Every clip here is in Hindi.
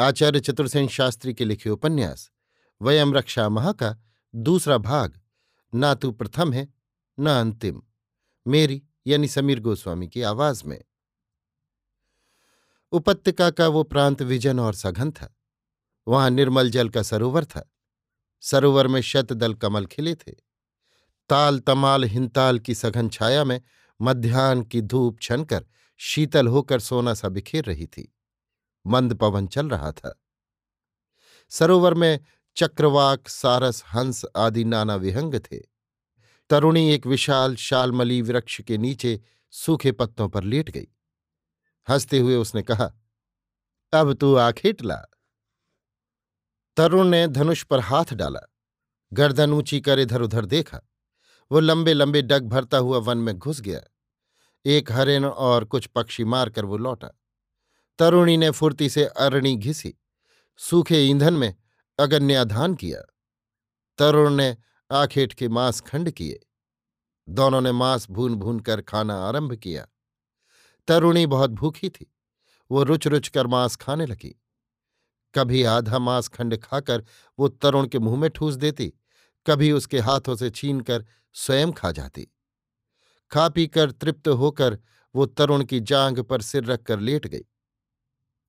आचार्य चतुर्सेन शास्त्री के लिखे उपन्यास, वयम रक्षा महा का दूसरा भाग, ना तो प्रथम है, न अंतिम। मेरी यानी समीर गोस्वामी की आवाज़ में। उपत्यका का वो प्रांत विजन और सघन था। वहाँ निर्मल जल का सरोवर था। सरोवर में शतदल कमल खिले थे। ताल तमाल हिंताल की सघन छाया में मध्यान्ह की धूप छनकर शीतल होकर सोना सा बिखेर रही थी। मंद पवन चल रहा था। सरोवर में चक्रवाक, सारस, हंस आदि नाना विहंग थे। तरुणी एक विशाल शालमली वृक्ष के नीचे सूखे पत्तों पर लेट गई। हँसते हुए उसने कहा, अब तू आखेट ला। तरुण ने धनुष पर हाथ डाला। गर्दन ऊँची कर इधर उधर देखा। वो लंबे लंबे डग भरता हुआ वन में घुस गया। एक हरिण और कुछ पक्षी मारकर वो लौटा। तरुणी ने फुर्ती से अरणी घिसी, सूखे ईंधन में अगन्याधान किया। तरुण ने आखेट के मांस खंड किए। दोनों ने मांस भून भून कर खाना आरंभ किया। तरुणी बहुत भूखी थी। वो रुच रुच कर मांस खाने लगी। कभी आधा मांस खंड खाकर वो तरुण के मुँह में ठूस देती, कभी उसके हाथों से छीनकर स्वयं खा जाती। खा पीकर तृप्त होकर वो तरुण की जांग पर सिर रखकर लेट गई।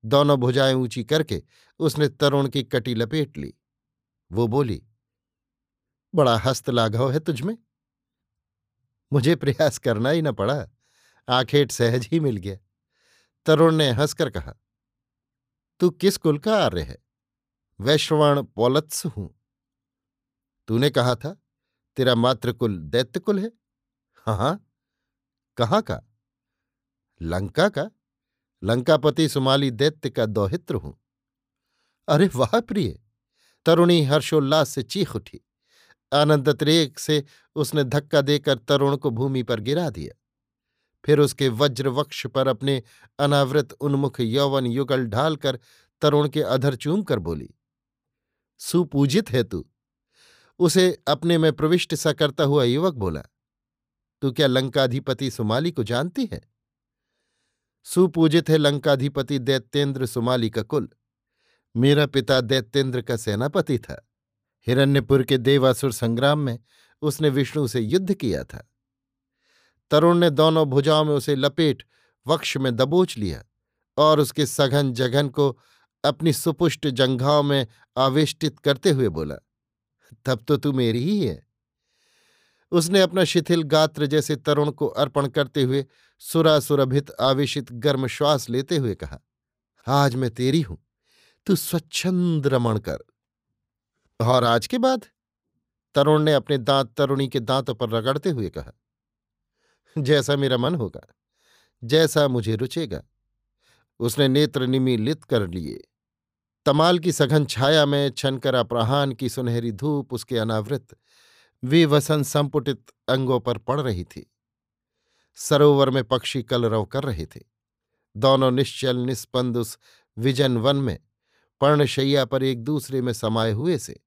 दोनों भुजाएँ ऊँची करके उसने तरुण की कटी लपेट ली। वो बोली, बड़ा हस्त लाघव है तुझमें मुझे प्रयास करना ही न पड़ा। आखेट सहज ही मिल गया। तरुण ने हंसकर कहा, तू किस कुल का आर्य है? वैश्रवण पौलत्स हूँ। तूने कहा था, तेरा मातृकुल दैत्यकुल है हाँ। कहाँ का? लंका का? लंकापति सुमाली दैत्य का दौहित्र हूँ। अरे वाह प्रिय! तरुणी हर्षोल्लास से चीख उठी। आनंदत्रेक से उसने धक्का देकर तरुण को भूमि पर गिरा दिया। फिर उसके वज्र वक्ष पर अपने अनावृत उन्मुख यौवन युगल ढालकर तरुण के अधर चूम कर बोली, सुपूजित है तू। उसे अपने में प्रविष्ट सा करता हुआ युवक बोला, तू क्या लंकाधिपति सुमाली को जानती है? सुपूजित है लंकाधिपति दैत्येंद्र सुमाली का कुल। मेरा पिता दैत्येंद्र का सेनापति था। हिरण्यपुर के देवासुर संग्राम में उसने विष्णु से युद्ध किया था। तरुण ने दोनों भुजाओं में उसे लपेट वक्ष में दबोच लिया और उसके सघन जघन को अपनी सुपुष्ट जंघाओं में आवेष्टित करते हुए बोला, तब तो तू मेरी ही है। उसने अपना शिथिल गात्र जैसे तरुण को अर्पण करते हुए सुरासुरभित आवेशित गर्म श्वास लेते हुए कहा, आज मैं तेरी हूँ, तू स्वच्छंद रमण कर। और आज के बाद? तरुण ने अपने दांत, तरुणी के दांतों पर रगड़ते हुए कहा, जैसा मेरा मन होगा, जैसा मुझे रुचेगा, उसने नेत्र निमीलित कर लिए। तमाल की सघन छाया में छनकर अप्रहान की सुनहरी धूप उसके अनावृत विवसन संपुटित अंगों पर पड़ रही थी। सरोवर में पक्षी कलरव कर रहे थे। दोनों निश्चल निस्पंद उस विजन वन में, पर्णशैया पर एक दूसरे में समाये हुए से,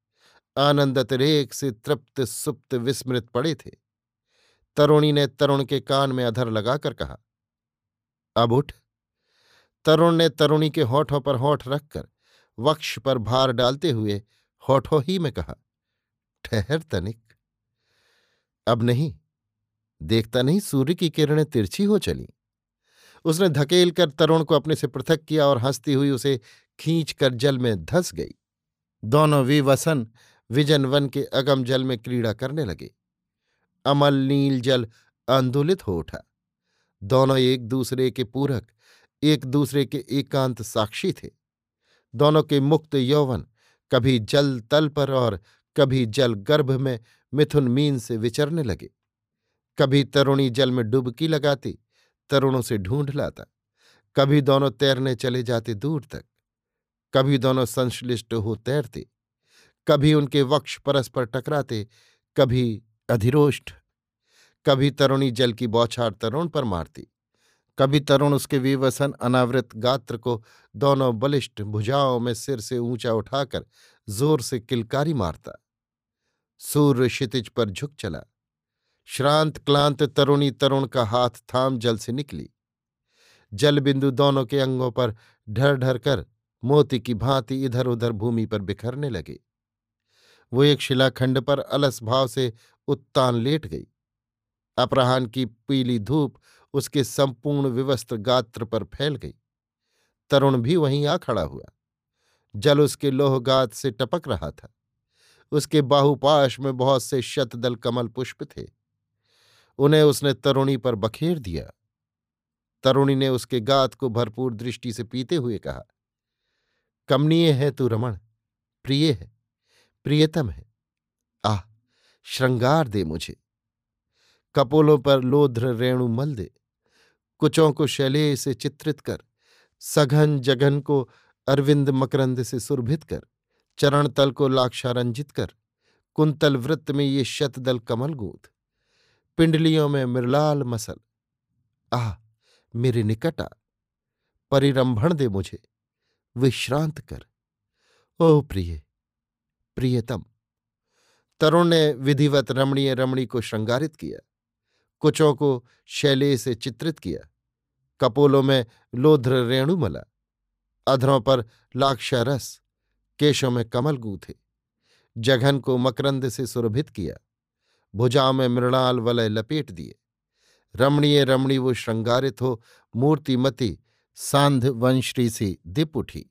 आनंदत रेख से तृप्त, सुप्त, विस्मृत पड़े थे। तरुणी ने तरुण के कान में अधर लगाकर कहा, अब उठ। तरुण ने तरुणी के होठों पर होठ रखकर वक्ष पर भार डालते हुए होठों ही में कहा, ठहर तनिक। अब नहीं। देखता नहीं, सूर्य की किरणें तिरछी हो चली। उसने धकेल कर तरुण को अपने से पृथक किया और हंसती हुई उसे खींच कर जल में धस गई। दोनों विवसन विजन वन के अगम जल में क्रीड़ा करने लगे। अमल नील जल आंदोलित हो उठा। दोनों एक दूसरे के पूरक, एक दूसरे के एकांत साक्षी थे। दोनों के मुक्त यौवन कभी जल तल पर और कभी जल गर्भ में मिथुन मीन से विचरने लगे। कभी तरुणी जल में डुबकी लगाती, तरुणों से ढूंढ लाता। कभी दोनों तैरने चले जाते दूर तक। कभी दोनों संश्लिष्ट हो तैरते। कभी उनके वक्ष परस्पर टकराते, कभी अधिरोष्ठ कभी तरुणी जल की बौछार तरुण पर मारती। कभी तरुण उसके विवसन अनावृत गात्र को दोनों बलिष्ठ भुजाओं में सिर से ऊँचा उठाकर ज़ोर से किलकारी मारता। सूर्य क्षितिज पर झुक चला। श्रांत क्लांत तरुणी तरुण का हाथ थाम जल से निकली। जल बिंदु दोनों के अंगों पर ढर ढर कर मोती की भांति इधर उधर भूमि पर बिखरने लगे। वो एक शिलाखंड पर अलस भाव से उत्तान लेट गई। अपराहन की पीली धूप उसके संपूर्ण विवस्त्र गात्र पर फैल गई। तरुण भी वहीं आ खड़ा हुआ। जल उसके लोहगात से टपक रहा था। उसके बाहुपाश में बहुत से शतदल कमल पुष्प थे। उन्हें उसने तरुणी पर बखेर दिया। तरुणी ने उसके गात को भरपूर दृष्टि से पीते हुए कहा, कमनीय है तू रमण, प्रिय है, प्रियतम है। आह, श्रृंगार दे मुझे। कपोलों पर लोध्र रेणु मल दे। कुचों को शैले से चित्रित कर। सघन जघन को अरविंद मकरंद से सुरभित कर। चरण तल को लाक्षारंजित कर, कुंतल वृत्त में ये शतदल कमल गूंथ। पिंडलियों में मृलाल मसल। आह, मेरे निकट परिरंभण दे मुझे। विश्रांत कर। ओ प्रिय, प्रियतम। तरुण ने विधिवत रमणीय रमणी को श्रृंगारित किया। कुचों को शैले से चित्रित किया। कपोलों में लोध्र रेणुमला। अधरों पर लाक्षारस। केशों में कमल गूथे। जघन को मकरंद से सुरभित किया। भुजाओं में मृणाल वलय लपेट दिए। रमणीय रमणी वो श्रृंगारित हो, मूर्तिमती सांध वंश्री सी दीप उठी।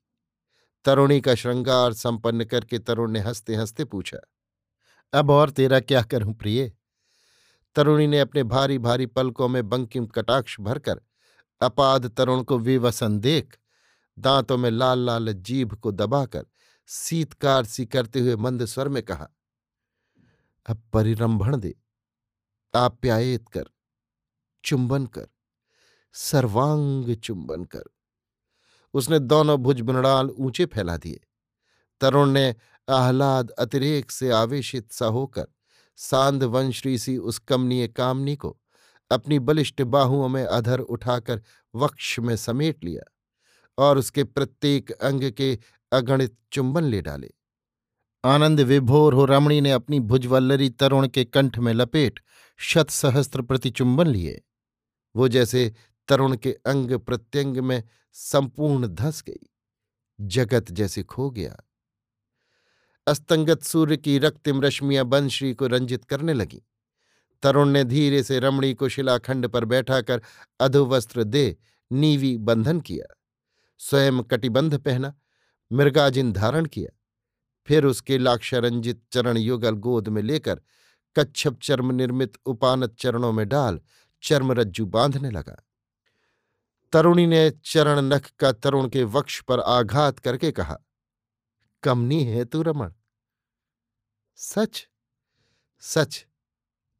तरुणी का श्रृंगार संपन्न करके तरुण ने हँसते हँसते पूछा, अब और तेरा क्या करूँ प्रिय? तरुणी ने अपने भारी भारी पलकों में बंकिम कटाक्ष भरकर, अपाद तरुण को विवसन देख, दांतों में लाल लाल जीभ को दबाकर सीतकार सी करते हुए मंद स्वर में कहा, अब परिरंभण दे आप्यायित कर, चुंबन कर, सर्वांग चुंबन कर। उसने दोनों भुज मृणाल ऊँचे फैला दिए। तरुण ने आह्लाद अतिरेक से आवेशित सा होकर सांद वंश्री सी उस कमनीय कामनी को अपनी बलिष्ठ बाहुओं में अधर उठाकर वक्ष में समेट लिया और उसके प्रत्येक अंग के अगणित चुंबन ले डाले। आनंद विभोर हो रमणी ने अपनी भुजवल्लरी तरुण के कंठ में लपेट शत सहस्त्र प्रतिचुंबन लिए। वो जैसे तरुण के अंग प्रत्यंग में संपूर्ण धस गई। जगत जैसे खो गया। अस्तंगत सूर्य की रक्तिम रश्मियाँ बंश्री को रंजित करने लगी। तरुण ने धीरे से रमणी को शिलाखंड पर बैठाकर अधोवस्त्र दे नीवी बंधन किया। स्वयं कटिबंध पहना। मृगाजिन धारण किया। फिर उसके लाक्षरंजित चरण युगल गोद में लेकर कच्छप चर्म निर्मित उपानत चरणों में डाल चर्मरज्जु बांधने लगा। तरुणी ने चरण नख का तरुण के वक्ष पर आघात करके कहा, कमनी है तू रमण। सच सच,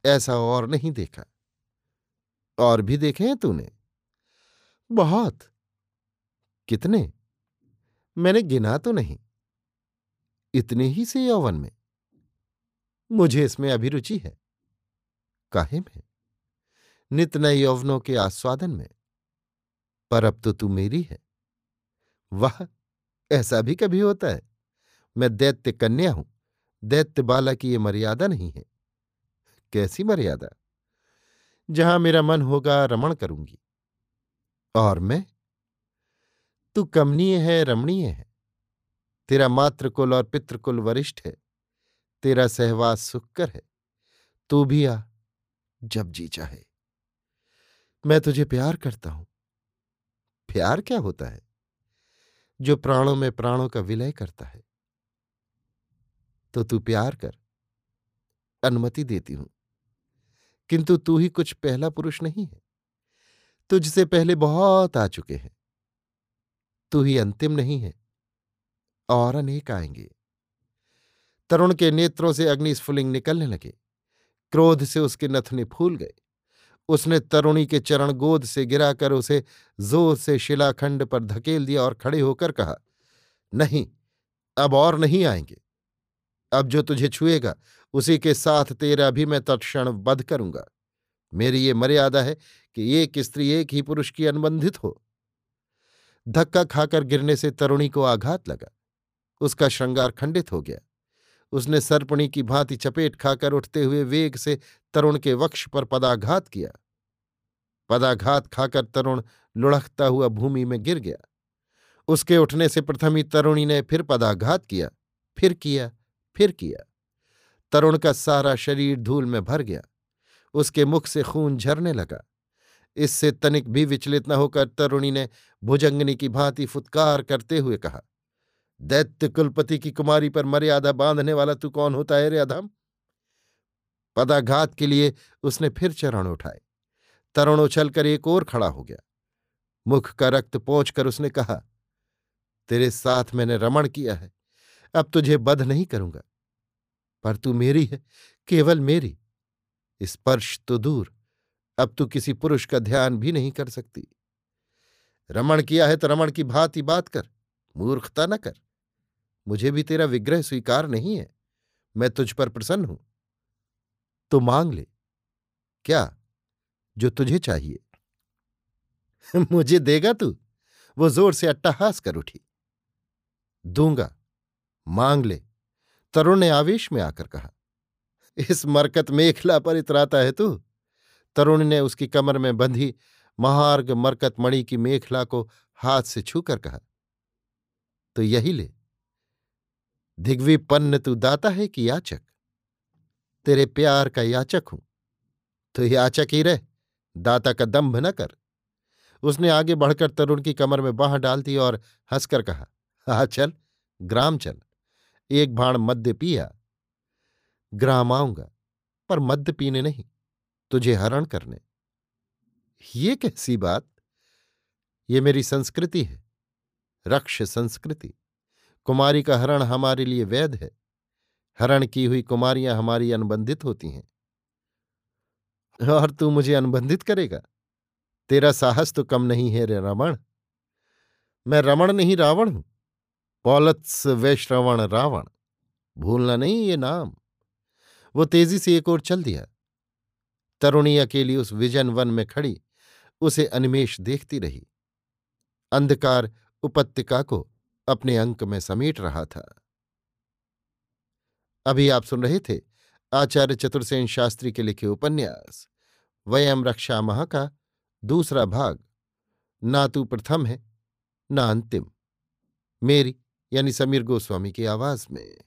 ऐसा और नहीं देखा। और भी देखे हैं तूने? बहुत। कितने? मैंने गिना तो नहीं। इतने ही से यौवन में। मुझे इसमें अभिरुचि है। काहे में नित नए यौवनों के आस्वादन में। पर अब तो तू मेरी है। वाह, ऐसा भी कभी होता है। मैं दैत्य कन्या हूँ। दैत्य बाला की ये मर्यादा नहीं है। कैसी मर्यादा? जहाँ मेरा मन होगा रमण करूँगी। और मैं तू कमनीय है, रमणीय है। तेरा मातृकुल और पितृकुल वरिष्ठ है। तेरा सहवास सुखकर है। तू भी आ, जब जी चाहे। मैं तुझे प्यार करता हूँ। प्यार क्या होता है? जो प्राणों में प्राणों का विलय करता है। तो तू प्यार कर। अनुमति देती हूँ। किंतु तू ही कुछ पहला पुरुष नहीं है। तुझसे पहले बहुत आ चुके हैं। तू ही अंतिम नहीं है, और अनेक आएँगे। तरुण के नेत्रों से अग्निस्फुलिंग निकलने लगे, क्रोध से उसके नथने फूल गए। उसने तरुणी के चरण गोद से गिराकर उसे ज़ोर से शिलाखंड पर धकेल दिया और खड़े होकर कहा, नहीं, अब और नहीं आएँगे। अब जो तुझे छुएगा, उसी के साथ तेरा भी मैं तत्क्षण वध करूँगा। मेरी ये मर्यादा है कि एक स्त्री एक ही पुरुष की अनुबंधित हो। धक्का खाकर गिरने से तरुणी को आघात लगा। उसका श्रृंगार खंडित हो गया। उसने सर्पणी की भांति चपेट खाकर उठते हुए वेग से तरुण के वक्ष पर पदाघात किया। पदाघात खाकर तरुण लुढ़कता हुआ भूमि में गिर गया। उसके उठने से प्रथमी तरुणी ने फिर पदाघात किया, फिर किया फिर किया। तरुण का सारा शरीर धूल में भर गया। उसके मुख से खून झरने लगा। इससे तनिक भी विचलित न होकर तरुणी ने भुजंगनी की भांति फुतकार करते हुए कहा, दैत्य कुलपति की कुमारी पर मर्यादा बांधने वाला तू कौन होता है रे अधम? पदाघात के लिए उसने फिर चरण उठाए। तरुण उछलकर एक और खड़ा हो गया। मुख का रक्त पहुंचकर उसने कहा, तेरे साथ मैंने रमण किया है। अब तुझे बध नहीं करूँगा। पर तू मेरी है, केवल मेरी। स्पर्श तो दूर। अब तू किसी पुरुष का ध्यान भी नहीं कर सकती। रमण किया है तो रमण की भांति बात कर, मूर्खता न कर। मुझे भी तेरा विग्रह स्वीकार नहीं है, मैं तुझ पर प्रसन्न हूँ। तो मांग ले। क्या? जो तुझे चाहिए। मुझे देगा तू। वो ज़ोर से अट्टाहास कर उठी। दूँगा। मांग ले। तरुण ने आवेश में आकर कहा, इस मरकत में मेखला पर इतराता है तू। तरुण ने उसकी कमर में बंधी महार्ग मरकत मणि की मेखला को हाथ से छूकर कहा तो यही ले। दिग्विपन्न तू दाता है कि याचक? तेरे प्यार का याचक हूँ। तो याचक ही रह, दाता का दम्भ न कर। उसने आगे बढ़कर तरुण की कमर में बाह डाल दी और हंसकर कहा हा चल, ग्राम चल, एक भाण मद्य पिया। ग्राम आऊँगा, पर मद्य पीने नहीं। तुझे हरण करने। ये कैसी बात? ये मेरी संस्कृति है, रक्ष संस्कृति। कुमारी का हरण हमारे लिए वैध है। हरण की हुई कुमारियाँ हमारी अनुबंधित होती हैं। और तू मुझे अनुबंधित करेगा? तेरा साहस तो कम नहीं है रे रमण। मैं रमण नहीं, रावण हूँ। पौलत्स वैश्रवण रावण। भूलना नहीं ये नाम। वो तेज़ी से एक ओर चल दिया। तरुणी अकेली उस विजन वन में खड़ी, उसे अनिमेश देखती रही। अंधकार उपत्यका को अपने अंक में समेट रहा था। अभी आप सुन रहे थे आचार्य चतुर्सेन शास्त्री के लिखे उपन्यास, वयम रक्षा महा का दूसरा भाग। ना तू प्रथम है, ना अंतिम। मेरी यानी समीर गोस्वामी की आवाज़ में।